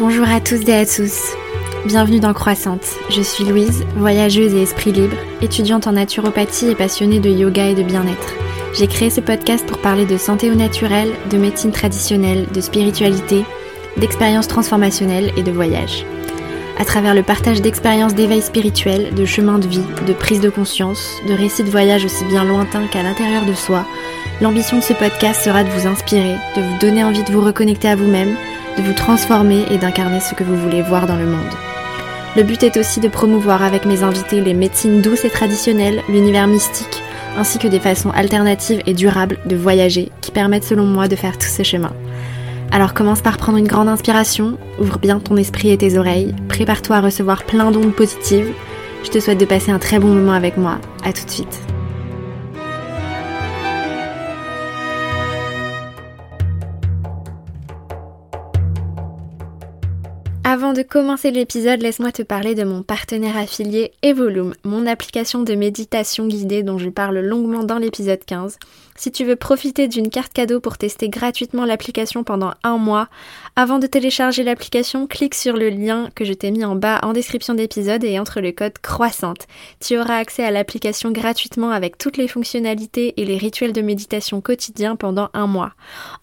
Bonjour à tous et à tous. Bienvenue dans Croissante. Je suis Louise, voyageuse et esprit libre, étudiante en naturopathie et passionnée de yoga et de bien-être. J'ai créé ce podcast pour parler de santé au naturel, de médecine traditionnelle, de spiritualité, d'expériences transformationnelles et de voyage. À travers le partage d'expériences d'éveil spirituel, de chemins de vie, de prise de conscience, de récits de voyage aussi bien lointains qu'à l'intérieur de soi, l'ambition de ce podcast sera de vous inspirer, de vous donner envie de vous reconnecter à vous-même, de vous transformer et d'incarner ce que vous voulez voir dans le monde. Le but est aussi de promouvoir avec mes invités les médecines douces et traditionnelles, l'univers mystique, ainsi que des façons alternatives et durables de voyager qui permettent selon moi de faire tout ce chemin. Alors commence par prendre une grande inspiration, ouvre bien ton esprit et tes oreilles, prépare-toi à recevoir plein d'ondes positives. Je te souhaite de passer un très bon moment avec moi. À tout de suite. Avant de commencer l'épisode, laisse-moi te parler de mon partenaire affilié Evolume, mon application de méditation guidée dont je parle longuement dans l'épisode 15. Si tu veux profiter d'une carte cadeau pour tester gratuitement l'application pendant un mois, avant de télécharger l'application, clique sur le lien que je t'ai mis en bas en description d'épisode et entre le code croissante. Tu auras accès à l'application gratuitement avec toutes les fonctionnalités et les rituels de méditation quotidiens pendant un mois.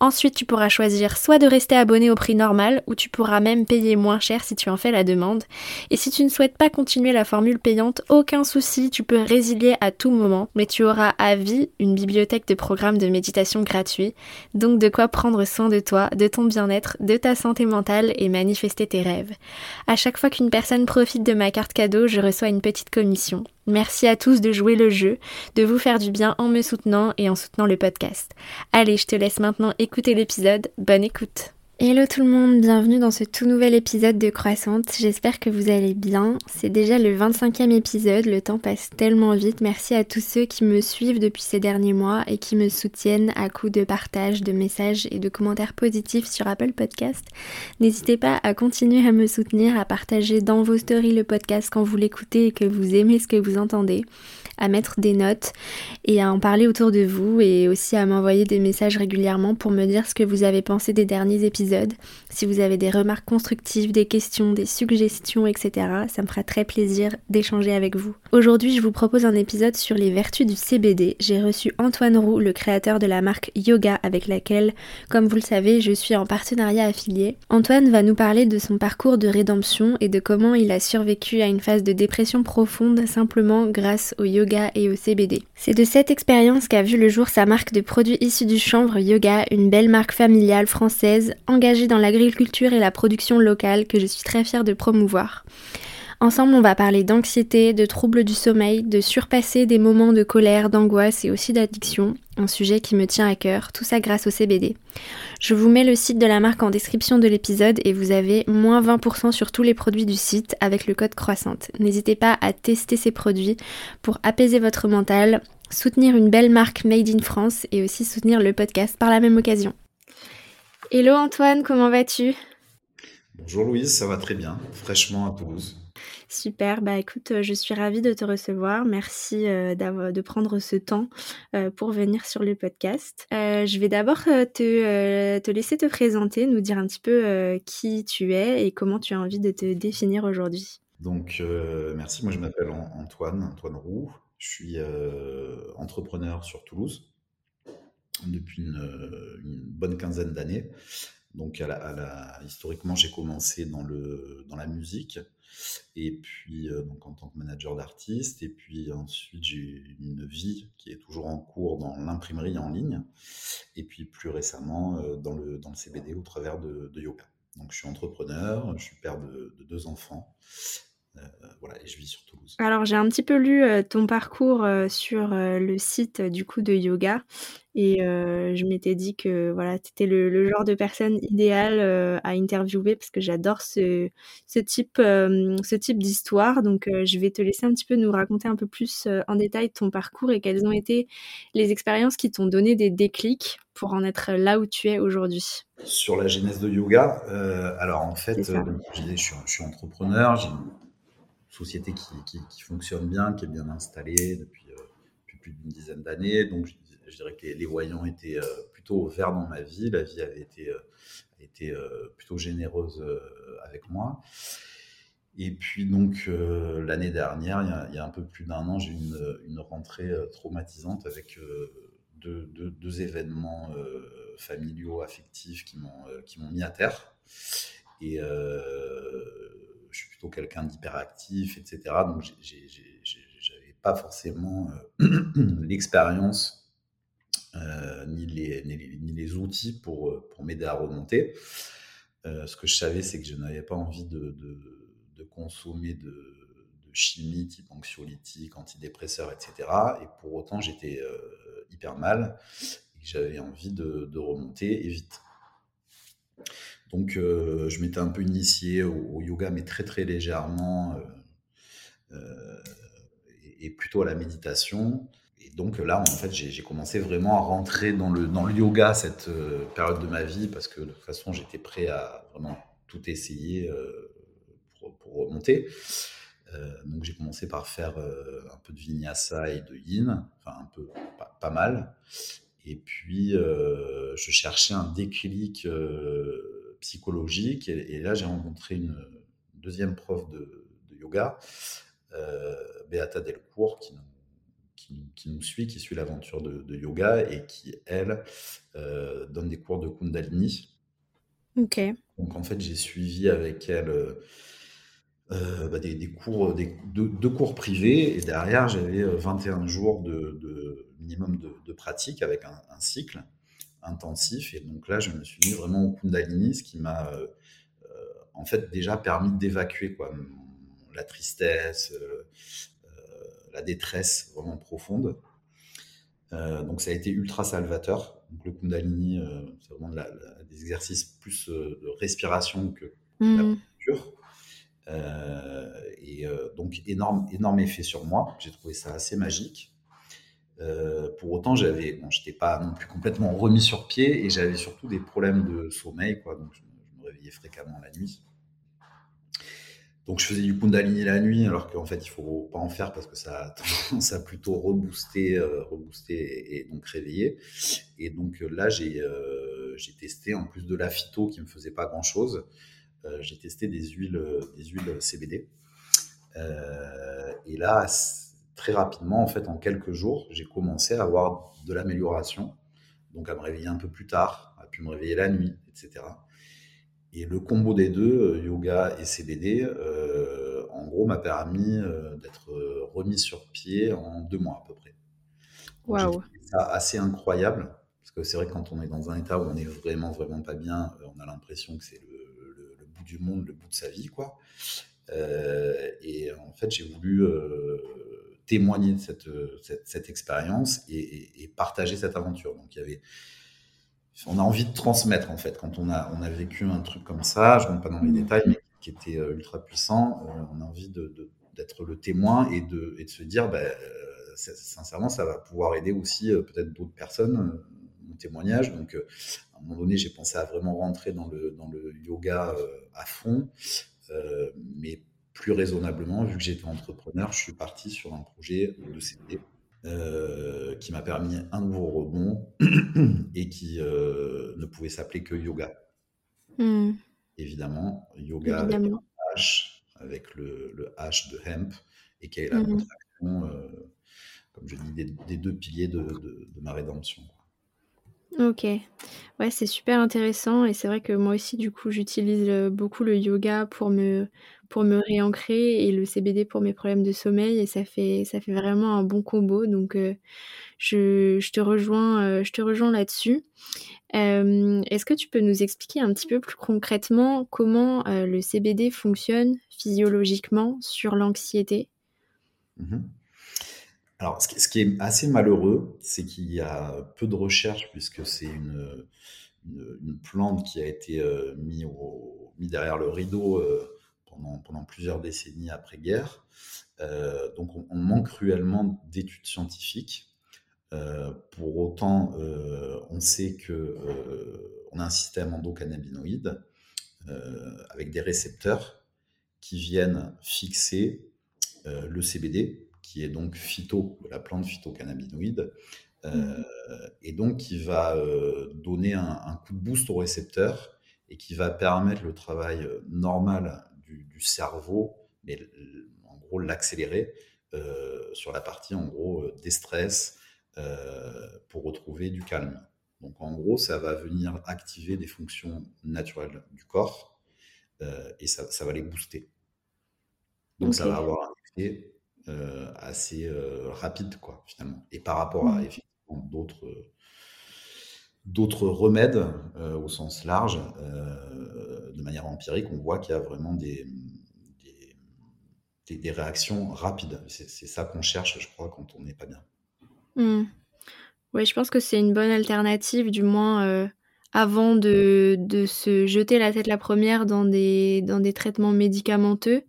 Ensuite, tu pourras choisir soit de rester abonné au prix normal ou tu pourras même payer moins cher si tu en fais la demande. Et si tu ne souhaites pas continuer la formule payante, aucun souci, tu peux résilier à tout moment, mais tu auras à vie une bibliothèque de programme de méditation gratuit, donc de quoi prendre soin de toi, de ton bien-être, de ta santé mentale et manifester tes rêves. À chaque fois qu'une personne profite de ma carte cadeau, je reçois une petite commission. Merci à tous de jouer le jeu, de vous faire du bien en me soutenant et en soutenant le podcast. Allez, je te laisse maintenant écouter l'épisode. Bonne écoute. Hello tout le monde, bienvenue dans ce tout nouvel épisode de Croissante. J'espère que vous allez bien. C'est déjà le 25e épisode, le temps passe tellement vite. Merci à tous ceux qui me suivent depuis ces derniers mois et qui me soutiennent à coup de partage, de messages et de commentaires positifs sur Apple Podcast. N'hésitez pas à continuer à me soutenir, à partager dans vos stories le podcast quand vous l'écoutez et que vous aimez ce que vous entendez à mettre des notes et à en parler autour de vous et aussi à m'envoyer des messages régulièrement pour me dire ce que vous avez pensé des derniers épisodes. Si vous avez des remarques constructives, des questions, des suggestions, etc., ça me fera très plaisir d'échanger avec vous. Aujourd'hui, je vous propose un épisode sur les vertus du CBD. J'ai reçu Antoine Roux, le créateur de la marque Yoga avec laquelle, comme vous le savez, je suis en partenariat affilié. Antoine va nous parler de son parcours de rédemption et de comment il a survécu à une phase de dépression profonde simplement grâce au yoga et au CBD. C'est de cette expérience qu'a vu le jour sa marque de produits issus du chanvre Yoga, une belle marque familiale française engagée dans l'agriculture et la production locale que je suis très fière de promouvoir. Ensemble, on va parler d'anxiété, de troubles du sommeil, de surpasser des moments de colère, d'angoisse et aussi d'addiction, un sujet qui me tient à cœur, tout ça grâce au CBD. Je vous mets le site de la marque en description de l'épisode et vous avez moins 20% sur tous les produits du site avec le code croissante. N'hésitez pas à tester ces produits pour apaiser votre mental, soutenir une belle marque made in France et aussi soutenir le podcast par la même occasion. Hello Antoine, comment vas-tu? Bonjour Louise, ça va très bien, fraîchement à Toulouse. Super, bah écoute, je suis ravie de te recevoir. Merci de prendre ce temps pour venir sur le podcast. je vais d'abord te, te, laisser te présenter, nous dire un petit peu qui tu es et comment tu as envie de te définir aujourd'hui. Donc, merci. Moi, je m'appelle Antoine, Antoine Roux. Je suis entrepreneur sur Toulouse depuis une, une bonne quinzaine d'années. Donc, historiquement, j'ai commencé dans, le, dans la musique, et puis euh, donc en tant que manager d'artiste, et puis ensuite j'ai une vie qui est toujours en cours dans l'imprimerie en ligne, et puis plus récemment euh, dans, le, dans le CBD au travers de, yoga. Donc je suis entrepreneur, je suis père de deux enfants, euh, voilà, et je vis sur Toulouse. Alors j'ai un petit peu lu euh, ton parcours euh, sur le site du coup de yoga et je m'étais dit que voilà, tu étais le, genre de personne idéale à interviewer parce que j'adore ce, ce, type, ce type d'histoire. Donc je vais te laisser un petit peu nous raconter un peu plus en détail ton parcours et quelles ont été les expériences qui t'ont donné des déclics pour en être là où tu es aujourd'hui. Sur la genèse de yoga, alors en fait, je, suis, je suis entrepreneur, j'ai société qui, fonctionne bien, qui est bien installée depuis, euh, plus d'une dizaine d'années. Donc, je, dirais que les, voyants étaient plutôt verts dans ma vie. La vie avait été, été plutôt généreuse avec moi. Et puis donc l'année dernière, il y, a, un peu plus d'un an, j'ai eu une, rentrée traumatisante avec deux, événements familiaux, affectifs qui m'ont qui m'ont mis à terre. Et je suis plutôt quelqu'un d'hyperactif, etc. Donc j'avais pas forcément l'expérience ni, les, ni, les, outils pour, pour m'aider à remonter. ce que je savais, c'est que je n'avais pas envie de consommer de, chimie type anxiolytique, antidépresseur, etc. Et pour autant, j'étais euh, hyper mal et j'avais envie de, remonter et vite. Donc, euh, je m'étais un peu initié au, yoga, mais très très légèrement, euh, et, plutôt à la méditation. Et donc là, en fait, j'ai commencé vraiment à rentrer dans le, dans le yoga cette période de ma vie, parce que de toute façon, j'étais prêt à vraiment tout essayer pour, remonter. Euh, donc j'ai commencé par faire euh, un peu de vinyasa et de yin, enfin un peu, pas, mal. Et puis euh, je cherchais un déclic psychologique et, là j'ai rencontré une deuxième prof de, yoga, Beata Delcourt, qui nous, qui, nous suit, qui suit l'aventure de, de, yoga et qui, elle, donne des cours de Kundalini. Ok. Donc en fait, j'ai suivi avec elle euh, bah, des, cours, des, deux, cours privés, et derrière, j'avais 21 euh, jours de, minimum de, pratique avec un, cycle intensif. Et donc là, je me suis mis vraiment au Kundalini, ce qui m'a euh, en fait déjà permis d'évacuer quoi, la tristesse, la détresse vraiment profonde. donc ça a été ultra salvateur. Donc le Kundalini, c'est vraiment des exercices plus de respiration que la mmh. posture. Euh, et euh, donc, énorme, énorme effet sur moi. J'ai trouvé ça assez magique. Euh, pour autant, j'avais, bon, j'étais pas non plus complètement remis sur pied et j'avais surtout des problèmes de sommeil, quoi. Donc, je, me réveillais fréquemment la nuit. Donc, je faisais du Kundalini la nuit, alors qu'en fait, il faut pas en faire parce que ça a plutôt rebooster, rebooster et, donc réveiller. Et donc là, j'ai, j'ai testé en plus de la phyto qui me faisait pas grand chose. Euh, j'ai testé des huiles, des huiles CBD. Euh, et là, très rapidement, en fait, en quelques jours, j'ai commencé à avoir de l'amélioration. Donc, à me réveiller un peu plus tard, à pu me réveiller la nuit, etc. Et le combo des deux, euh, yoga et CBD, en gros, m'a permis d'être remis sur pied en deux mois à peu près. Waouh! Ça assez incroyable, parce que c'est vrai que quand on est dans un état où on est vraiment, vraiment pas bien, on a l'impression que c'est le du monde, le bout de sa vie, quoi. Euh, et en fait, j'ai voulu euh, témoigner de cette, cette, expérience et, partager cette aventure. Donc, il y avait, on a envie de transmettre en fait quand on a, on a vécu un truc comme ça. Je ne rentre pas dans les mmh. détails, mais qui était euh, ultra puissant. on a envie de, d'être le témoin et de, et de se dire, ben, sincèrement, ça va pouvoir aider aussi peut-être d'autres personnes mon témoignage. Donc, euh, à un moment donné, j'ai pensé à vraiment rentrer dans le, dans le yoga euh, à fond. Euh, mais plus raisonnablement, vu que j'étais entrepreneur, je suis parti sur un projet de CD qui m'a permis un nouveau rebond et qui ne pouvait s'appeler que yoga. Hmm. Évidemment, yoga avec le H, avec le, H de hemp, et qui est la hmm. contraction, comme je dis, des, deux piliers de, de, de ma rédemption. OK. Ouais, c'est super intéressant et c'est vrai que moi aussi, du coup, j'utilise, euh, beaucoup le yoga pour me pour me réancrer et le CBD pour mes problèmes de sommeil et ça fait ça fait vraiment un bon combo donc euh, je je te rejoins, euh, je te rejoins là-dessus. est-ce que tu peux nous expliquer un petit peu plus concrètement comment, le CBD fonctionne physiologiquement sur l'anxiété? Mmh alors, ce qui, est assez malheureux, c'est qu'il y a peu de recherches puisque c'est une, une, plante qui a été euh, mise mis derrière le rideau euh, pendant, plusieurs décennies après-guerre. Euh, donc, on, manque cruellement d'études scientifiques. pour autant, on sait que on a un système endocannabinoïde avec des récepteurs qui viennent fixer le CBD qui est donc phyto, la plante phytocannabinoïde, Mmh. euh, et donc qui va euh, donner un, un coup de boost au récepteur et qui va permettre le travail euh, normal du, du cerveau, mais en gros l'accélérer euh, sur la partie en gros euh, déstress euh, pour retrouver du calme. Donc en gros, ça va venir activer des fonctions naturelles du corps euh, et ça, ça va les booster. Donc ça va avoir un effet assez rapide, quoi, finalement. Et par rapport à Mmh. effectivement d'autres d'autres remèdes euh, au sens large, euh, de manière empirique, on voit qu'il y a vraiment des, des, réactions rapides. C'est ça qu'on cherche, je crois, quand on n'est pas bien. Mmh. Ouais, je pense que c'est une bonne alternative, du moins euh, avant de, de se jeter la tête la première dans des, dans des traitements médicamenteux,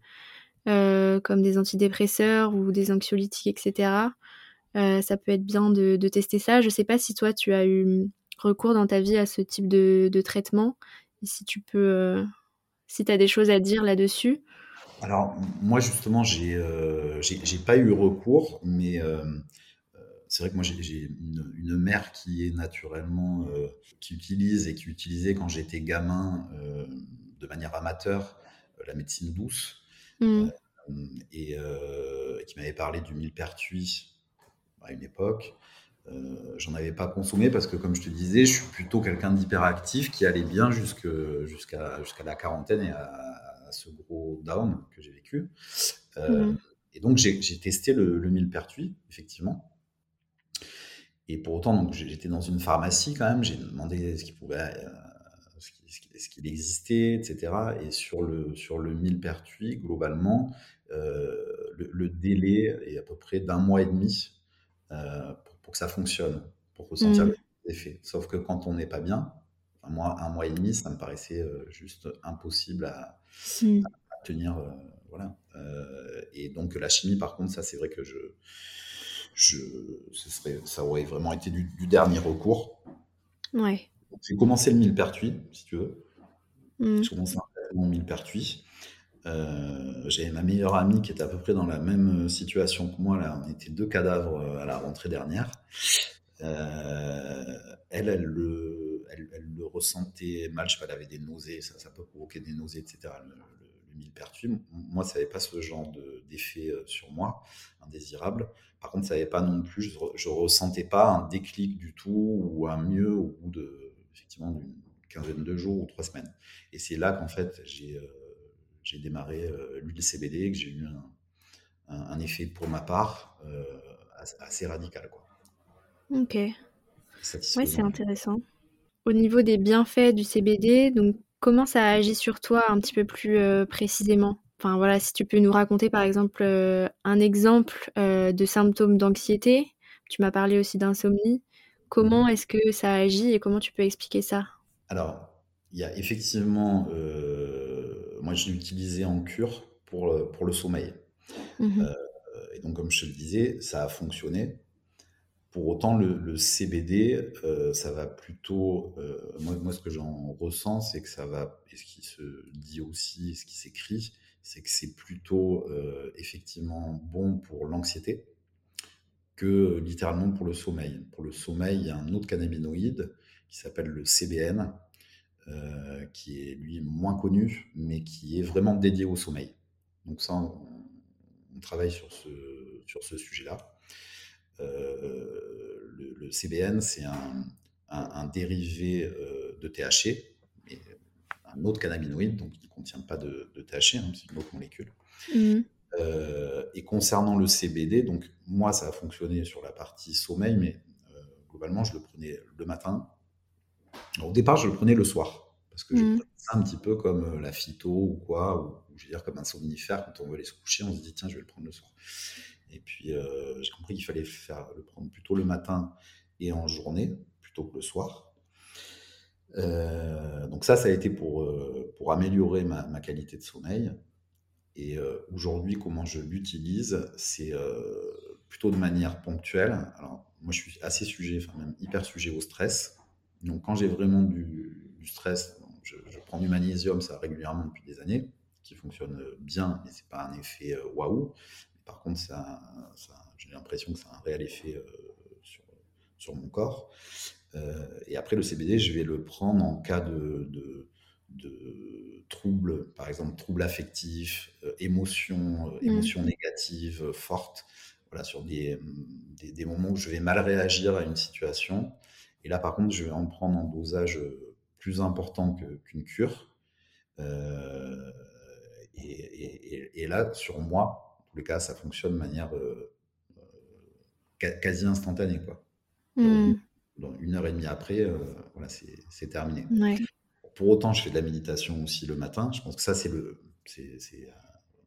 comme des antidépresseurs ou des anxiolytiques, etc. Ça peut être bien de, tester ça. Je sais pas si toi, tu as eu recours dans ta vie à ce type de, de traitement, et si tu peux, euh, si tu as des choses à dire là-dessus? Alors, moi, justement, j'ai euh, j'ai pas eu recours, mais euh, euh, c'est vrai que moi, j'ai une, une mère qui est naturellement, qui utilise et qui utilisait quand j'étais gamin de manière amateur la médecine douce Mmh. et qui m'avait parlé du millepertuis à une époque. Euh, j'en avais pas consommé parce que, comme je te disais, je suis plutôt quelqu'un d'hyperactif qui allait bien jusque, jusqu'à, jusqu'à la quarantaine et à, à ce gros down que j'ai vécu. Euh, Mmh. et donc, j'ai, j'ai testé le, le millepertuis, effectivement. Et pour autant, donc, j'étais dans une pharmacie quand même. J'ai demandé ce qu'il pouvait, euh, ce qui- ce qui- ce qu'il existait, etc. Et sur le, sur le millepertuis, globalement, le, le délai est à peu près d'un mois et demi pour, que ça fonctionne, pour ressentir Mmh. les effets. Sauf que quand on n'est pas bien, un mois, un mois et demi, ça me paraissait euh, juste impossible à, Mmh. à tenir. euh, voilà. Euh, et donc la chimie, par contre, ça c'est vrai que je, je, ce serait, ça aurait vraiment été du, du dernier recours. Ouais. J'ai commencé le millepertuis, si tu veux. Mmh. J'ai commencé un traitement millepertuis. Euh, J'avais ma meilleure amie qui était à peu près dans la même situation que moi. Là, on était deux cadavres euh, à la rentrée dernière. Euh, elle, elle le, ressentait mal. Elle avait des nausées. Ça, peut provoquer des nausées, etc. Le, le, Moi, ça n'avait pas ce genre de- d'effet euh, sur moi, indésirable. Par contre, ça n'avait pas non plus. Je, je ressentais pas un déclic du tout ou un mieux au bout de effectivement d'une quinzaine de jours ou trois semaines. Et c'est là qu'en fait j'ai euh, j'ai démarré euh, l'huile CBD, que j'ai eu un, un- un effet pour ma part euh, assez, radical, quoi. Ok. Ouais, c'est intéressant. Au niveau des bienfaits du CBD, donc comment ça agit sur toi un petit peu plus euh, précisément? Enfin voilà, si tu peux nous raconter par exemple euh, un exemple euh, de symptômes d'anxiété. Tu m'as parlé aussi d'insomnie. Comment est-ce que ça agit et comment tu peux expliquer ça? Alors, il y a effectivement, moi je l'ai utilisé en cure pour le, pour le sommeil. Mhm. Euh, et donc, comme je te le disais, ça a fonctionné. Pour autant, le, le CBD, euh, ça va plutôt. euh, moi, moi, ce que j'en ressens, c'est que ça va. Et ce qui se dit aussi, ce qui s'écrit, c'est que c'est plutôt euh, effectivement bon pour l'anxiété que euh, littéralement pour le sommeil. Pour le sommeil, il y a un autre cannabinoïde qui s'appelle le CBN, euh, qui est lui moins connu, mais qui est vraiment dédié au sommeil. Donc ça, on, on travaille sur ce, sur ce sujet-là. Euh, le, le CBN, c'est un, un, un dérivé euh, de THC, mais un autre cannabinoïde, donc qui ne contient pas de, de THC, hein, c'est une autre molécule. Euh, et concernant le CBD, donc moi ça a fonctionné sur la partie sommeil, mais globalement je le prenais le matin. Alors, au départ je le prenais le soir, parce que je Mhm. prenais ça un petit peu comme euh, la phyto ou quoi, ou, ou je veux dire comme un somnifère, quand on veut aller se coucher, on se dit tiens je vais le prendre le soir. Et puis euh, j'ai compris qu'il fallait faire, le prendre plutôt le matin et en journée, plutôt que le soir. Euh, donc ça, ça a été pour, euh, pour améliorer ma, ma qualité de sommeil. Et aujourd'hui, comment je l'utilise, c'est plutôt de manière ponctuelle. Alors, moi, je suis assez sujet, enfin même hyper sujet au stress. Donc, quand j'ai vraiment du, du stress, je, je prends du magnésium, ça régulièrement depuis des années, qui fonctionne bien, et c'est pas un effet euh, waouh. par contre, ça, j'ai l'impression que ça a un réel effet sur, sur, mon corps. et après, le CBD, je vais le prendre en cas de, de, de troubles, par exemple troubles affectifs, émotions, mmh. émotions négatives fortes, voilà, sur des, des, des, moments où je vais mal réagir à une situation. Et là, par contre, je vais en prendre en dosage plus important qu'une cure. Euh, et, là, sur moi, en tous les cas, ça fonctionne de manière euh, euh, quasi instantanée. Quoi. Mmh. une heure et demie après, voilà, c'est terminé. Pour autant, je fais de la méditation aussi le matin. Je pense que ça, c'est le, c'est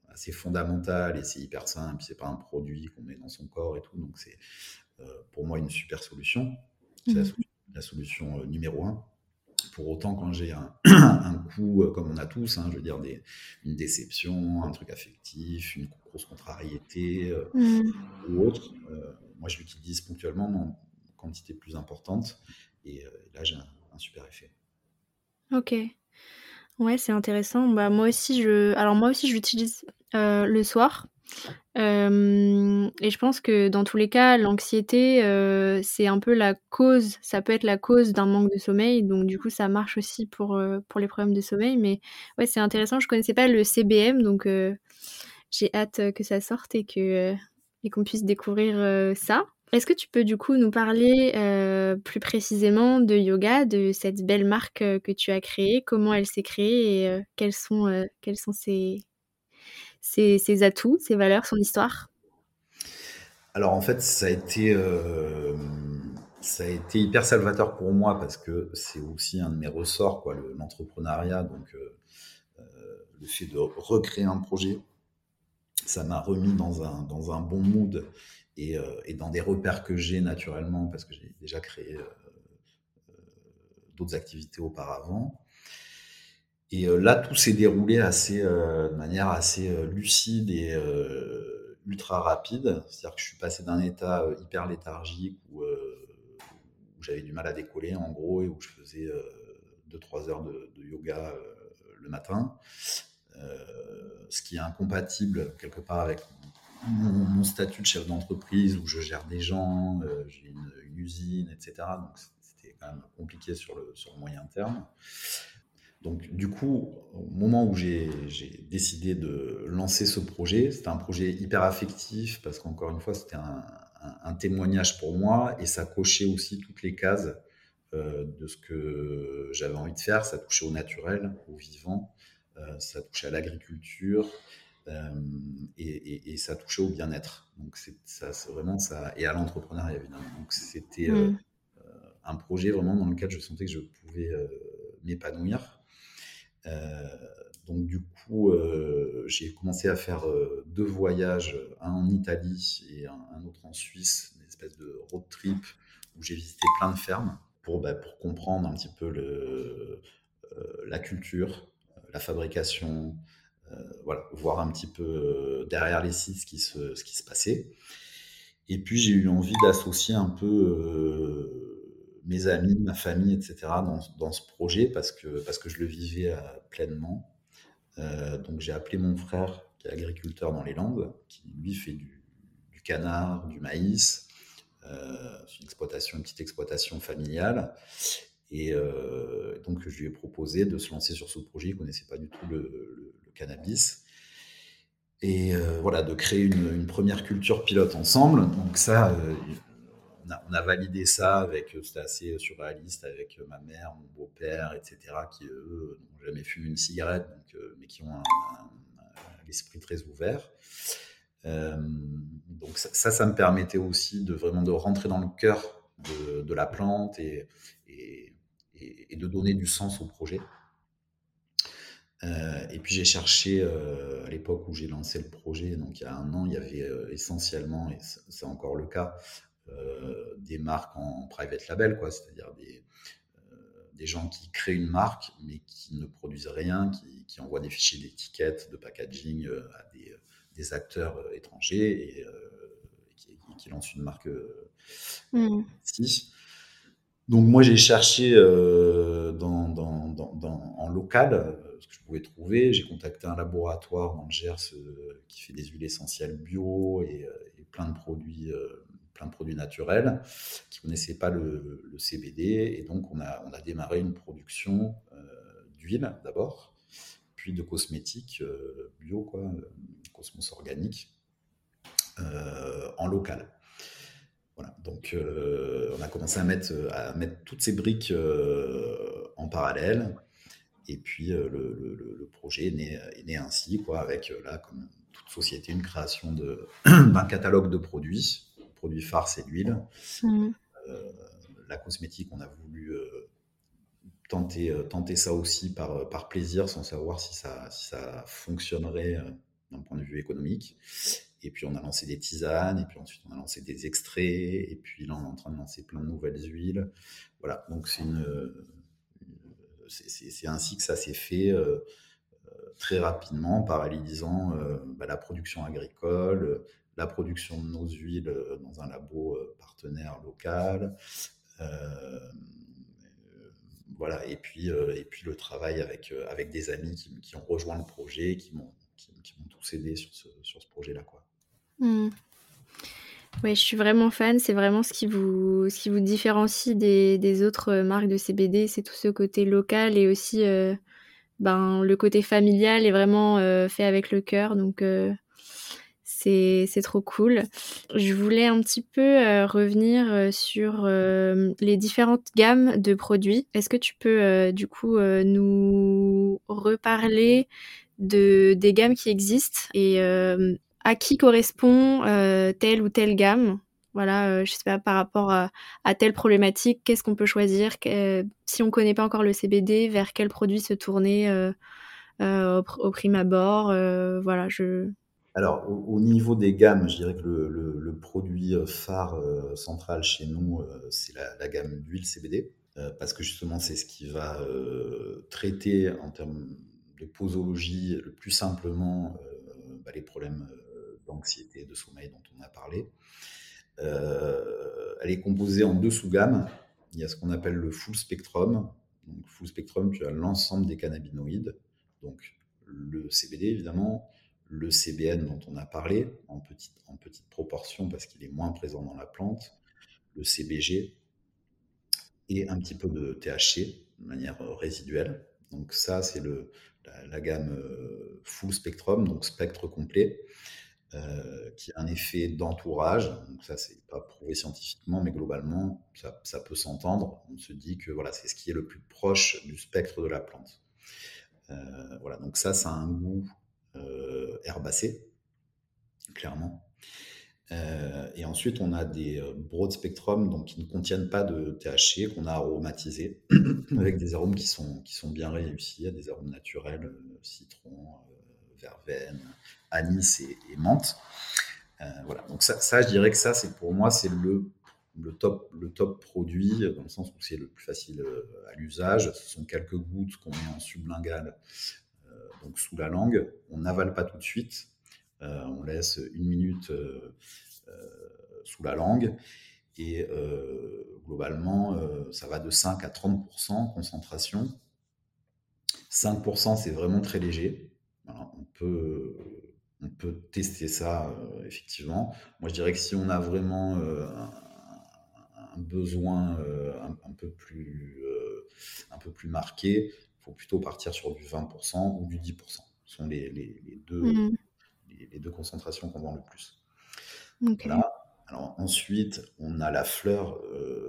assez fondamental et c'est hyper simple. C'est pas un produit qu'on met dans son corps et tout. Donc, c'est pour moi une super solution. C'est la, mmh. La, solution numéro un. Pour autant, quand j'ai un, coup, euh, comme on a tous, hein, je veux dire, une déception, un truc affectif, une grosse contrariété euh, ou autre, euh, moi je l'utilise ponctuellement en quantité plus importante et, là j'ai un, super effet. Ok. Ouais, c'est intéressant. Bah, moi aussi, je... Alors moi aussi, je l'utilise le soir et je pense que dans tous les cas, l'anxiété, c'est un peu la cause ça peut être la cause d'un manque de sommeil, donc du coup, ça marche aussi pour, pour les problèmes de sommeil. Mais ouais, c'est intéressant, je connaissais pas le CBM, donc j'ai hâte, que ça sorte et que, et qu'on puisse découvrir, ça. Est-ce que tu peux du coup nous parler, plus précisément de yoga, de cette belle marque, que tu as créée? Comment elle s'est créée? Et quels sont, quels sont ses ses, atouts, ses valeurs, son histoire? Alors en fait, ça a été, euh, ça a été hyper salvateur pour moi parce que c'est aussi un de mes ressorts, quoi, l'entrepreneuriat. Donc euh, euh, le fait de recréer un projet, ça m'a remis dans un, dans un bon mood et, et dans des repères que j'ai naturellement parce que j'ai déjà créé d'autres activités auparavant. Et euh, là, tout s'est déroulé euh, de manière assez euh, lucide et ultra rapide. C'est-à-dire que je suis passé d'un état hyper léthargique où, j'avais du mal à décoller, en gros, et où je faisais 2-3 heures de, yoga le matin, ce qui est incompatible quelque part avec mon, statut de chef d'entreprise où je gère des gens, j'ai une, usine, etc. Donc c'était quand même compliqué sur le moyen terme. Donc, du coup, au moment où j'ai décidé de lancer ce projet, c'était un projet hyper affectif parce qu'encore une fois, c'était un, témoignage pour moi et ça cochait aussi toutes les cases euh, de ce que j'avais envie de faire. Ça touchait au naturel, au vivant, euh, ça touchait à l'agriculture euh, et, ça touchait au bien-être. Donc, ça, vraiment ça et à l'entrepreneuriat évidemment. Donc, c'était mmh. un projet vraiment dans lequel je sentais que je pouvais m'épanouir. Euh, donc du coup, euh, j'ai commencé à faire euh, deux voyages, un en Italie et un, autre en Suisse, une espèce de road trip où j'ai visité plein de fermes pour, bah, pour comprendre un petit peu la culture, la fabrication, voilà, voir un petit peu derrière les sites ce qui se, ce qui se passait. Et puis j'ai eu envie d'associer un peu mes amis, ma famille, etc. dans, dans, ce projet parce que, parce que je le vivais euh, pleinement. Euh, donc j'ai appelé mon frère qui est agriculteur dans les Landes, qui lui fait du, canard, du maïs, euh, une petite exploitation familiale. Et donc je lui ai proposé de se lancer sur ce projet. Il connaissait pas du tout le, cannabis. Et voilà, de créer une, une, première culture pilote ensemble. Donc ça, on a, validé ça avec, euh, c'était assez surréaliste avec euh, ma mère, mon beau-père, etc., qui eux n'ont jamais fumé une cigarette, euh, mais qui ont un, l'esprit très ouvert. donc ça, ça, me permettait aussi de vraiment de rentrer dans le cœur de, la plante et, et, de donner du sens au projet. et puis j'ai cherché à l'époque où j'ai lancé le projet, donc il y a un an, il y avait essentiellement, et c'est encore le cas, euh, des marques en private label, quoi, c'est-à-dire des, euh, des gens qui créent une marque mais qui ne produisent rien, qui, qui envoient des fichiers d'étiquette, de packaging euh, à des, des, acteurs étrangers et, qui, qui, lancent une marque mmh. Donc moi j'ai cherché dans, dans, dans, en local ce que je pouvais trouver. J'ai contacté un laboratoire dans le Gers qui fait des huiles essentielles bio et, plein de produits plein de produits naturels, qui ne connaissaient pas le, CBD. Et donc, on a, on a démarré une production d'huile d'abord, puis de cosmétiques bio, quoi, cosmos organique, en local. Voilà, donc on a commencé à mettre, à mettre toutes ces briques en parallèle. Et puis le, projet est né, ainsi, quoi, avec là, comme toute société, une création d'un catalogue de produits. Produits phares, c'est l'huile. Mmh. la cosmétique, on a voulu tenter, tenter ça aussi par, par plaisir, sans savoir si ça, si ça fonctionnerait d'un point de vue économique. Et puis on a lancé des tisanes, et puis ensuite on a lancé des extraits, et puis là on est en train de lancer plein de nouvelles huiles. Voilà, donc c'est une, c'est ainsi que ça s'est fait euh, euh, très rapidement, parallélisant euh, bah, la production agricole, la production de nos huiles dans un labo partenaire local. voilà, et puis, et puis le travail avec, avec des amis qui, ont rejoint le projet, qui m'ont qui, tous aidé sur ce, sur ce projet-là. Quoi. Mmh. Oui, je suis vraiment fan. C'est vraiment ce qui vous, ce qui vous différencie des, des autres marques de CBD. C'est tout ce côté local et aussi euh, ben, le côté familial est vraiment euh, fait avec le cœur. Donc, euh, c'est, trop cool. Je voulais un petit peu revenir sur les différentes gammes de produits. Est-ce que tu peux, du coup, nous reparler de, des gammes qui existent et à qui correspond euh, telle ou telle gamme? Voilà, euh, je sais pas, par rapport à, telle problématique, qu'est-ce qu'on peut choisir? Si on connaît pas encore le CBD, vers quel produit se tourner euh, au, prime abord? Voilà, je... Alors, au, niveau des gammes, je dirais que le, produit phare central chez nous, c'est la, gamme d'huile CBD, parce que justement, c'est ce qui va traiter en termes de posologie le plus simplement bah, les problèmes d'anxiété, de sommeil dont on a parlé. Euh, elle est composée en deux sous-gammes. Il y a ce qu'on appelle le full spectrum. Donc, full spectrum, tu as l'ensemble des cannabinoïdes. Donc, le CBD, évidemment, le CBN dont on a parlé, en petite, en petite proportion parce qu'il est moins présent dans la plante, le CBG et un petit peu de THC de manière résiduelle. Donc ça, c'est la, la, gamme euh, full spectrum, donc spectre complet. Euh, qui a un effet d'entourage. Donc ça, c'est pas prouvé scientifiquement, mais globalement, ça, peut s'entendre. On se dit que voilà, c'est ce qui est le plus proche du spectre de la plante. Euh, voilà, donc ça, ça a un goût euh, herbacé, clairement. et ensuite, on a des broad spectrum, donc qui ne contiennent pas de THC, qu'on a aromatisé, avec des arômes qui sont, qui sont bien réussis, des arômes naturels, citron, verveine, anis et, menthe. Euh, voilà, donc ça, je dirais que ça, c'est pour moi, c'est le, le, top, le top produit, dans le sens où c'est le plus facile euh, à l'usage. Ce sont quelques gouttes qu'on met en sublingual, euh, donc sous la langue. On n'avale pas tout de suite. on laisse une minute sous la langue. Et globalement, ça va de 5 à 30% concentration. 5%, c'est vraiment très léger. on peut on peut tester ça, euh, effectivement. Moi, je dirais que si on a vraiment euh, un, besoin euh, un, peu plus, un peu plus marqué, il faut plutôt partir sur du 20% ou du 10%. Ce sont les, deux, mmh. les, deux concentrations qu'on vend le plus. Alors ensuite, on a la fleur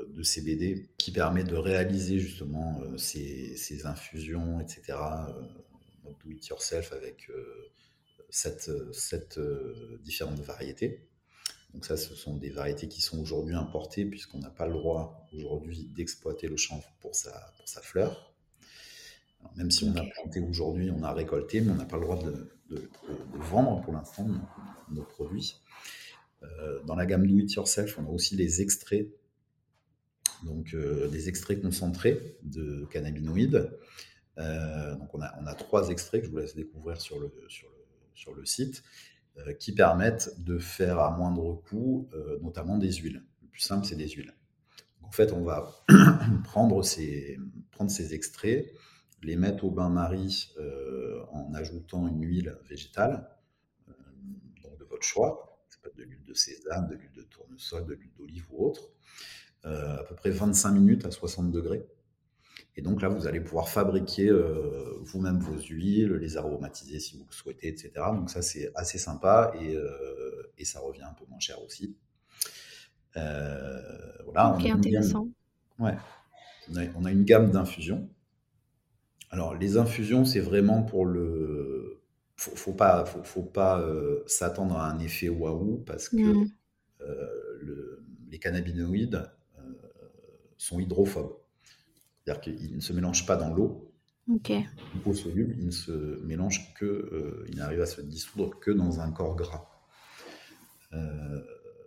de CBD qui permet de réaliser justement ces, infusions, etc. do it yourself avec cette, cette euh, différentes variétés. Donc ça, ce sont des variétés qui sont aujourd'hui importées puisqu'on n'a pas le droit aujourd'hui d'exploiter le chanvre pour sa, pour sa fleur. Même si on a planté aujourd'hui, on a récolté, mais on n'a pas le droit de, de, vendre pour l'instant nos, produits. Euh, dans la gamme Do It Yourself, on a aussi les extraits, donc euh, des extraits concentrés de cannabinoïdes. donc on a, on a trois extraits que je vous laisse découvrir sur le, sur le sur le site euh, qui permettent de faire à moindre coût, euh, notamment des huiles. Le plus simple, c'est des huiles. en fait, on va prendre ces, prendre ces extraits, les mettre au bain-marie en ajoutant une huile végétale, donc de votre choix. De l'huile de sésame, de l'huile de tournesol, de l'huile d'olive ou autre. à peu près 25 minutes à 60 degrés. Et donc là, vous allez pouvoir fabriquer vous-même vos huiles, les aromatiser si vous le souhaitez, etc. Donc ça, c'est assez sympa et, et, ça revient un peu moins cher aussi. voilà. Ok, intéressant. ouais. On a, une gamme d'infusions. Alors, les infusions, c'est vraiment pour le. Faut, faut pas, faut, pas s'attendre à un effet waouh parce que mmh. les cannabinoïdes sont hydrophobes. C'est-à-dire qu'ils ne se mélangent pas dans l'eau. Ok. Eau soluble, ils ne se mélangent que, euh, ils n'arrivent à se dissoudre que dans un corps gras. Euh,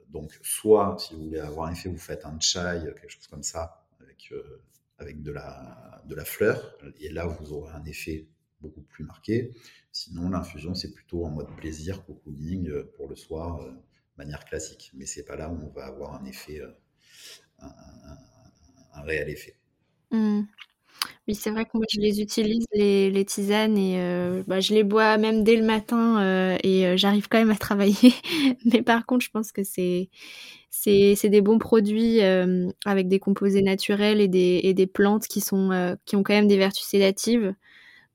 donc, soit si vous voulez avoir un effet, vous faites un chai, quelque chose comme ça, avec, euh, avec de, la, de la fleur, et là vous aurez un effet beaucoup plus marqué. Sinon, l'infusion, c'est plutôt en mode plaisir, cocooning pour le soir, de manière classique. Mais c'est pas là où on va avoir un effet, un réel effet. Mmh. Oui, c'est vrai que moi je les utilise les tisanes et euh, bah, je les bois même dès le matin, euh, et euh, j'arrive quand même à travailler. Mais par contre, je pense que c'est c'est des bons produits, avec des composés naturels et des et des plantes qui sont, qui ont quand même des vertus sédatives.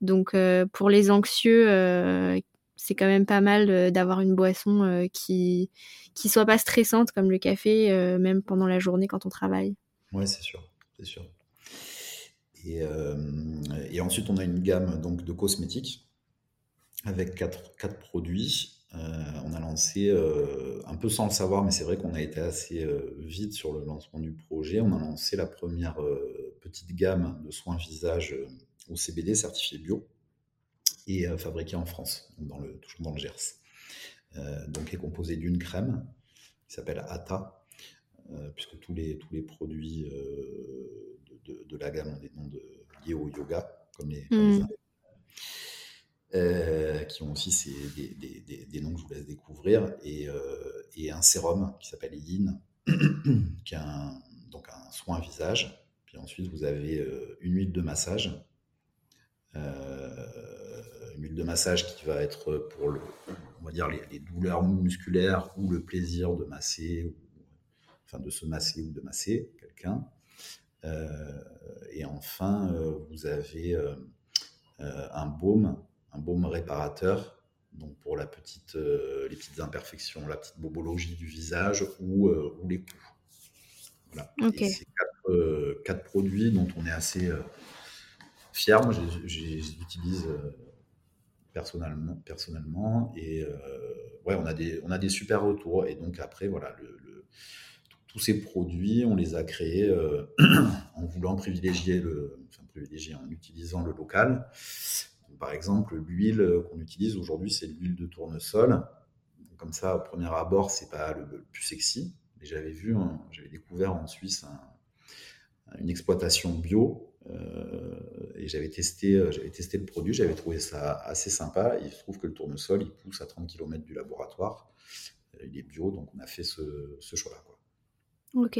Donc pour les anxieux, c'est quand même pas mal, d'avoir une boisson, qui qui soit pas stressante comme le café, même pendant la journée quand on travaille. Ouais, c'est sûr, sûr. Euh, et, ensuite, on a une gamme donc, de cosmétiques avec quatre, quatre produits. Euh, on a lancé, euh, un peu sans le savoir, mais c'est vrai qu'on a été assez vite sur le lancement du projet. On a lancé la première petite gamme de soins visage au CBD certifié bio et fabriqué en France, dans le, toujours dans le Gers. donc, est composé d'une crème qui s'appelle Ata, puisque tous les, tous les produits de, la gamme ont des noms de, liés au yoga, comme les, mm. Euh, qui ont aussi des, noms que je vous laisse découvrir, et, euh, un sérum qui s'appelle Yin, qui est un, donc un soin visage. Puis ensuite, vous avez euh, une huile de massage, une huile de massage qui va être pour le, on va dire les, douleurs musculaires ou le plaisir de masser, enfin de se masser ou de masser quelqu'un. Et enfin, vous avez un baume, un baume réparateur donc pour la petite, les petites imperfections, la petite bobologie du visage ou, ou les coups. Voilà. C'est quatre, quatre, produits dont on est assez fier. Moi, je, les utilise personnellement, personnellement et ouais, on a des, on a des super retours. Et donc après, voilà, le, tous ces produits, on les a créés euh, en voulant privilégier le, enfin, privilégier en utilisant le local. Par exemple, l'huile qu'on utilise aujourd'hui, c'est l'huile de tournesol. Comme ça, au premier abord, c'est pas le, plus sexy. Mais j'avais vu, j'avais découvert en Suisse une exploitation bio euh, et j'avais testé, euh, le produit, j'avais trouvé ça assez sympa. Il se trouve que le tournesol, il pousse à 30 km du laboratoire. Il est bio, donc on a fait ce, ce choix-là. Ok.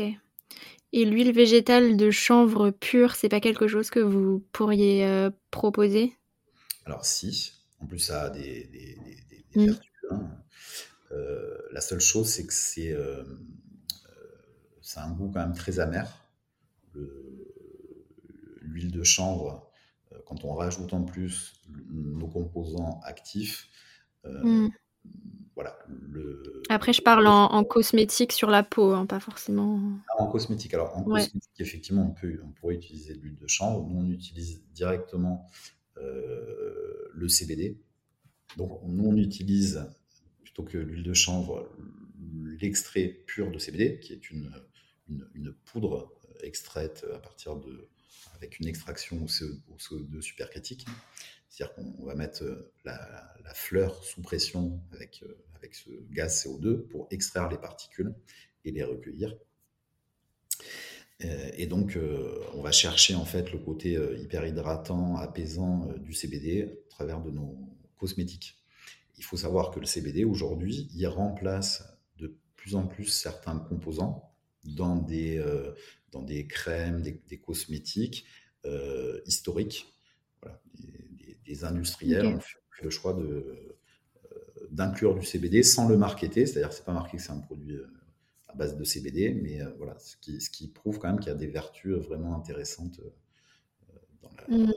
Et l'huile végétale de chanvre pure, c'est pas quelque chose que vous pourriez euh, proposer? Alors si, en plus ça a des, mmh. vertus. Hein. Euh, la seule chose, c'est que c'est euh, ça a un goût quand même très amer. L'huile de chanvre, quand on rajoute en plus nos composants actifs, mmh. Après, je parle en, cosmétique sur la peau, hein, pas forcément. Ah, en cosmétique. Alors, en cosmétique, effectivement, on, peut, on pourrait utiliser de l'huile de chanvre. Nous, on utilise directement euh, le CBD. Donc, on utilise, plutôt que l'huile de chanvre, l'extrait pur de CBD, qui est une, une, poudre extraite à partir de. avec une extraction au CO2 supercritique. C'est-à-dire qu'on va mettre euh, la, la, fleur sous pression avec euh, avec ce gaz CO2 pour extraire les particules et les recueillir. Euh, et donc, euh, on va chercher en fait le côté euh, hyper hydratant, apaisant du CBD à travers de nos cosmétiques. Il faut savoir que le CBD aujourd'hui, il remplace de plus en plus certains composants dans des, dans des crèmes, des, cosmétiques historiques. Des, industriels ont fait, le choix de, d'inclure du CBD sans le marketer, c'est-à-dire que c'est pas marqué que c'est un produit à base de CBD, mais voilà, ce qui, ce qui, prouve quand même qu'il y a des vertus vraiment intéressantes dans la, mmh.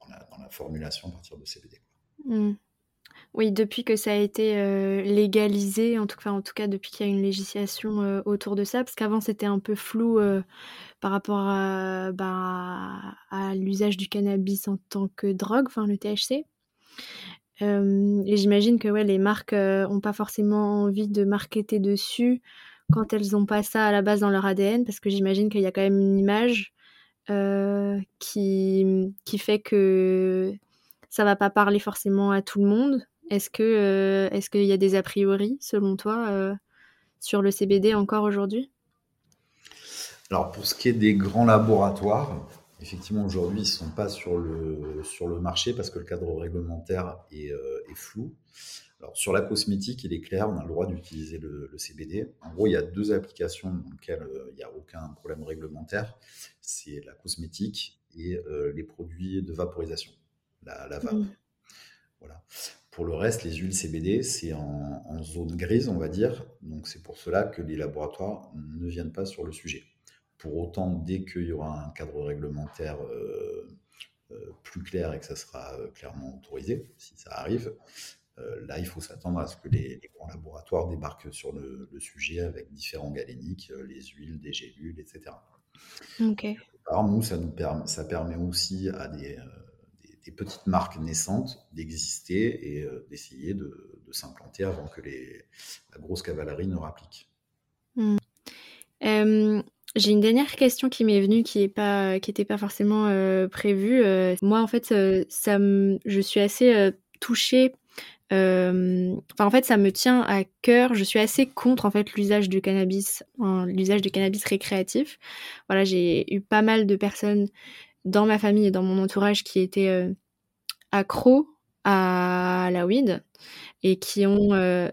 dans, la, formulation à partir de CBD. Mmh. Oui, depuis que ça a été euh, légalisé, en tout, cas, en tout cas depuis qu'il y a une législation euh, autour de ça, parce qu'avant c'était un peu flou euh, par rapport à, bah, à l'usage du cannabis en tant que drogue, enfin le THC. et j'imagine que ouais, les marques n'ont pas forcément envie de marketer dessus quand elles n'ont pas ça à la base dans leur ADN, parce que j'imagine qu'il y a quand même une image qui, qui fait que ça va pas parler forcément à tout le monde. Est-ce euh, est-ce qu'il y a des a priori selon toi euh, sur le CBD encore aujourd'hui? Alors pour ce qui est des grands laboratoires, effectivement aujourd'hui ils ne sont pas sur le sur le marché parce que le cadre réglementaire est, euh, flou. Alors sur la cosmétique, il est clair, on a le droit d'utiliser le, CBD. En gros, il y a deux applications dans lesquelles il n'y a aucun problème réglementaire. C'est la cosmétique et les produits de vaporisation, la, la vape. Mmh. Voilà. Pour le reste, les huiles CBD, c'est en, zone grise, on va dire. Donc c'est pour cela que les laboratoires ne viennent pas sur le sujet. Pour autant, dès qu'il y aura un cadre réglementaire euh, euh, plus clair et que ça sera euh, clairement autorisé, si ça arrive, là, il faut s'attendre à ce que les, grands laboratoires débarquent sur le, sujet avec différents galéniques, les huiles, des gélules, etc. Ok. Alors, nous, ça, nous permet, ça permet aussi à des des petites marques naissantes d'exister et euh, d'essayer de, s'implanter avant que les, la grosse cavalerie ne rapplique. Hmm. j'ai une dernière question qui m'est venue qui n'était pas, qui pas forcément euh, prévue. Euh, moi, en fait, ça je suis assez touchée. Enfin, en fait, ça me tient à cœur. Je suis assez contre en fait l'usage du cannabis, l'usage du cannabis récréatif. Voilà, j'ai eu pas mal de personnes dans ma famille et dans mon entourage qui étaient euh, accros à la weed et qui ont, euh,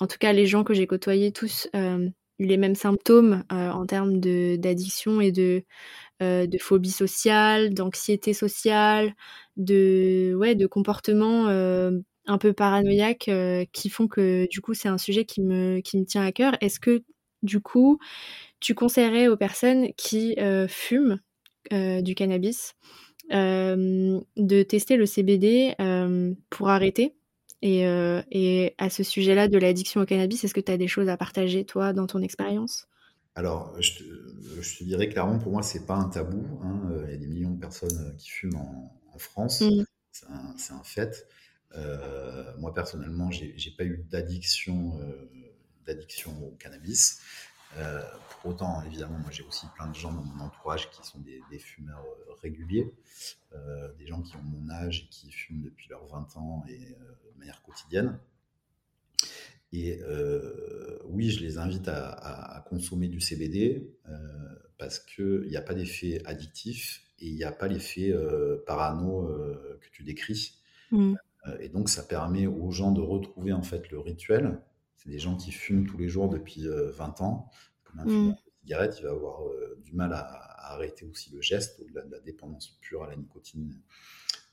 en tout cas les gens que j'ai côtoyés tous, euh, eu les mêmes symptômes en termes d'addiction et de, de phobie sociale, d'anxiété sociale, de, ouais, de comportements un peu paranoïaques qui font que du coup c'est un sujet qui me, qui me tient à cœur. Est-ce que du coup tu conseillerais aux personnes qui fument euh, du cannabis, euh, de tester le CBD euh, pour arrêter? Et, à ce sujet-là de l'addiction au cannabis, est-ce que tu as des choses à partager, toi, dans ton expérience? Alors, je te, dirais clairement, pour moi, c'est pas un tabou. Hein. Il y a des millions de personnes qui fument en, France. Mmh. C'est un, fait. Moi, personnellement, j'ai pas eu d'addiction d'addiction au cannabis. Euh, pour autant, évidemment, moi j'ai aussi plein de gens dans mon entourage qui sont des, fumeurs euh, réguliers, euh, des gens qui ont mon âge et qui fument depuis leurs 20 ans et de manière quotidienne. Et oui, je les invite à, consommer du CBD parce qu'il n'y a pas d'effet addictif et il n'y a pas l'effet parano que tu décris. Mmh. Et donc, ça permet aux gens de retrouver en fait le rituel c'est des gens qui fument tous les jours depuis 20 euh, ans. Comme un mmh. fumeur de cigarette, il va avoir euh, du mal à, arrêter aussi le geste, au-delà de la dépendance pure à la nicotine.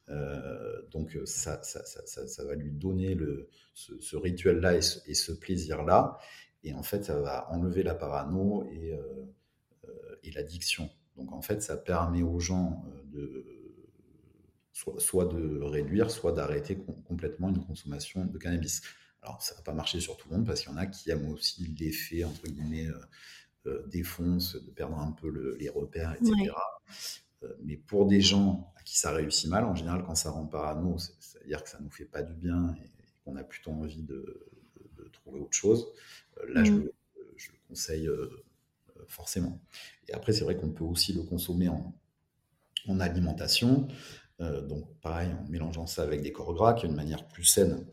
Euh, donc ça, ça, ça, ça, va lui donner le, ce, rituel-là et ce, plaisir-là. Et en fait, ça va enlever la parano et, et l'addiction. Donc en fait, ça permet aux gens de soit, soit de réduire, soit d'arrêter complètement une consommation de cannabis. Alors, ça va pas marcher sur tout le monde parce qu'il y en a qui aiment aussi l'effet, entre guillemets, euh, euh, défonce, de perdre un peu les repères, etc. Euh, mais pour des gens à qui ça réussit mal, en général, quand ça rend parano, c'est-à-dire que ça nous fait pas du bien et, qu'on a plutôt envie de, trouver autre chose, là, je, le conseille forcément. Et après, c'est vrai qu'on peut aussi le consommer en, en alimentation. Donc, pareil, en mélangeant ça avec des corps gras, qui est une manière plus saine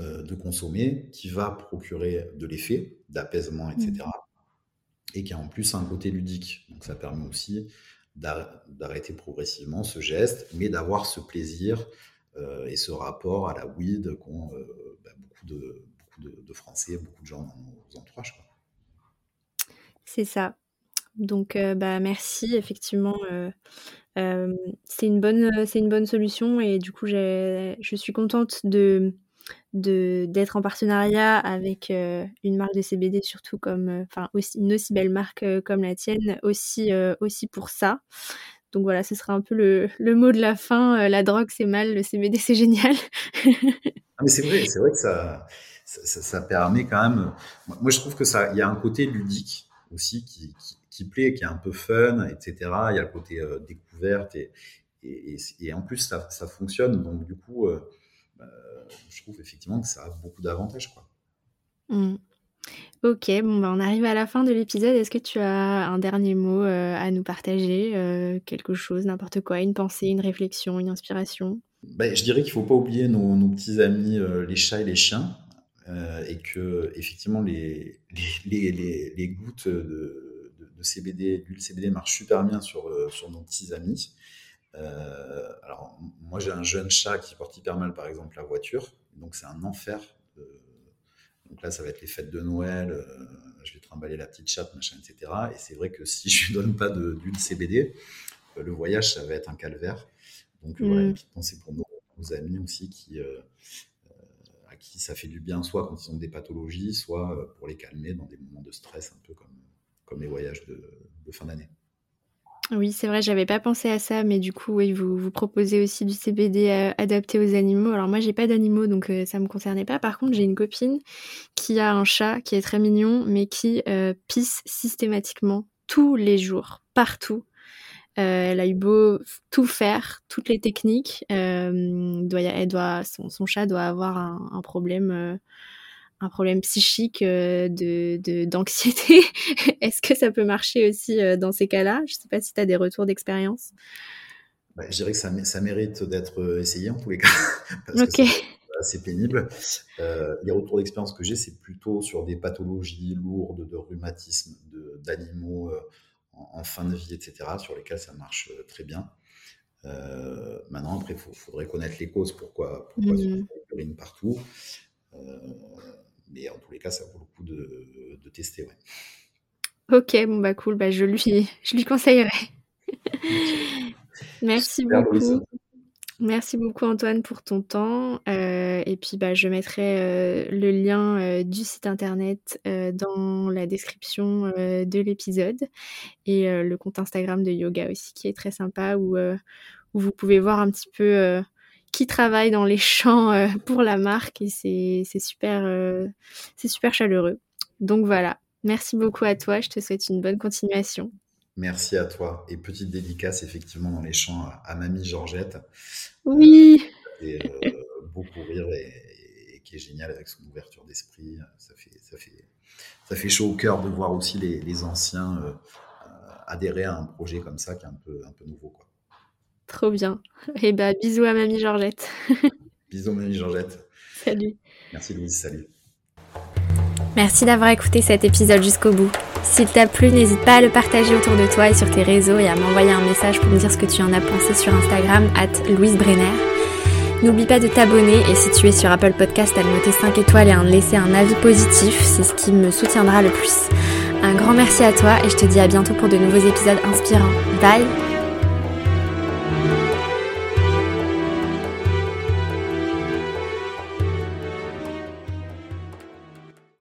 euh, de consommer qui va procurer de l'effet, d'apaisement, etc. Mmh. Et qui a en plus un côté ludique. Donc ça permet aussi d'arrêter progressivement ce geste, mais d'avoir ce plaisir euh, et ce rapport à la weed qu'ont euh, bah, beaucoup, de, beaucoup de, Français, beaucoup de gens dans nos entourages. C'est ça. Donc, bah, merci. Effectivement, c'est une bonne, une bonne solution et du coup, je suis contente de d'être en partenariat avec une marque de CBD surtout comme enfin une aussi belle marque comme la tienne aussi aussi pour ça donc voilà ce sera un peu le, le mot de la fin la drogue c'est mal le CBD c'est génial ah, mais c'est vrai c'est vrai que ça ça, permet quand même moi je trouve que ça il y a un côté ludique aussi qui, plaît qui est un peu fun etc il y a le côté découverte et, et, et, en plus ça, ça fonctionne donc du coup je trouve effectivement que ça a beaucoup d'avantages. Quoi. Mmh. Ok, bon, bah, on arrive à la fin de l'épisode. Est-ce que tu as un dernier mot euh, à nous partager euh, Quelque chose, n'importe quoi, une pensée, une réflexion, une inspiration? Bah, Je dirais qu'il ne faut pas oublier nos, petits amis, euh, les chats et les chiens. et que effectivement les, les, les, les gouttes de, de, CBD, l'huile CBD marche super bien sur, sur nos petits amis. Euh, alors, moi, j'ai un jeune chat qui porte hyper mal, par exemple, la voiture. Donc, c'est un enfer. Donc là, ça va être les fêtes de Noël. Euh, je vais trimballer la petite chatte, machin, etc. Et c'est vrai que si je lui donne pas d'huile CBD, euh, le voyage, ça va être un calvaire. Donc, voilà, une petite pensée pour nos, amis aussi qui, à qui ça fait du bien, soit quand ils ont des pathologies, soit pour les calmer dans des moments de stress, un peu comme, comme les voyages de fin d'année. Oui, c'est vrai, j'avais pas pensé à ça, mais du coup, oui, vous, vous proposez aussi du CBD euh, adapté aux animaux. Alors moi, j'ai pas d'animaux, donc euh, ça me concernait pas. Par contre, j'ai une copine qui a un chat qui est très mignon, mais qui euh, pisse systématiquement tous les jours, partout. elle a eu beau tout faire, toutes les techniques. elle doit, son, chat doit avoir un problème un problème psychique euh, de d'anxiété. Est-ce que ça peut marcher aussi euh, dans ces cas-là? Je ne sais pas si tu as des retours d'expérience. Bah, je dirais que ça, ça mérite d'être euh, essayé en tous les cas. parce que c'est pénible. les retours d'expérience que j'ai, c'est plutôt sur des pathologies lourdes de rhumatisme d'animaux en, fin de vie, etc., sur lesquels ça marche très bien. maintenant, après, il faudrait connaître les causes. Pourquoi, pourquoi mmh. partout mais en tous les cas, ça vaut le coup de, tester. Ouais. Ok, bon bah cool, bah je lui, je lui conseillerais. Merci beaucoup. Merci beaucoup Antoine pour ton temps. Euh, et puis bah, je mettrai euh, le lien euh, du site internet dans la description de l'épisode et le compte Instagram de yoga aussi qui est très sympa où, où vous pouvez voir un petit peu qui travaille dans les champs euh, pour la marque et c'est super, euh, c'est super chaleureux. Donc voilà, merci beaucoup à toi, je te souhaite une bonne continuation. Merci à toi. Et petite dédicace effectivement dans les champs à, mamie Georgette. Oui. Euh, beaucoup rire et, qui est génial avec son ouverture d'esprit. Ça fait, ça, fait, ça fait chaud au cœur de voir aussi les, les anciens adhérer à un projet comme ça qui est un peu, un peu nouveau. Quoi. Trop bien. Et eh bah, bisous à mamie Georgette. bisous mamie Georgette. Salut. Merci Louise, salut. Merci d'avoir écouté cet épisode jusqu'au bout. S'il t'a plu, n'hésite pas à le partager autour de toi et sur tes réseaux et à m'envoyer un message pour me dire ce que tu en as pensé sur Instagram, at Louise Brenner. N'oublie pas de t'abonner et si tu es sur Apple Podcast, à noter 5 étoiles et à me laisser un avis positif, c'est ce qui me soutiendra le plus. Un grand merci à toi et je te dis à bientôt pour de nouveaux épisodes inspirants. Bye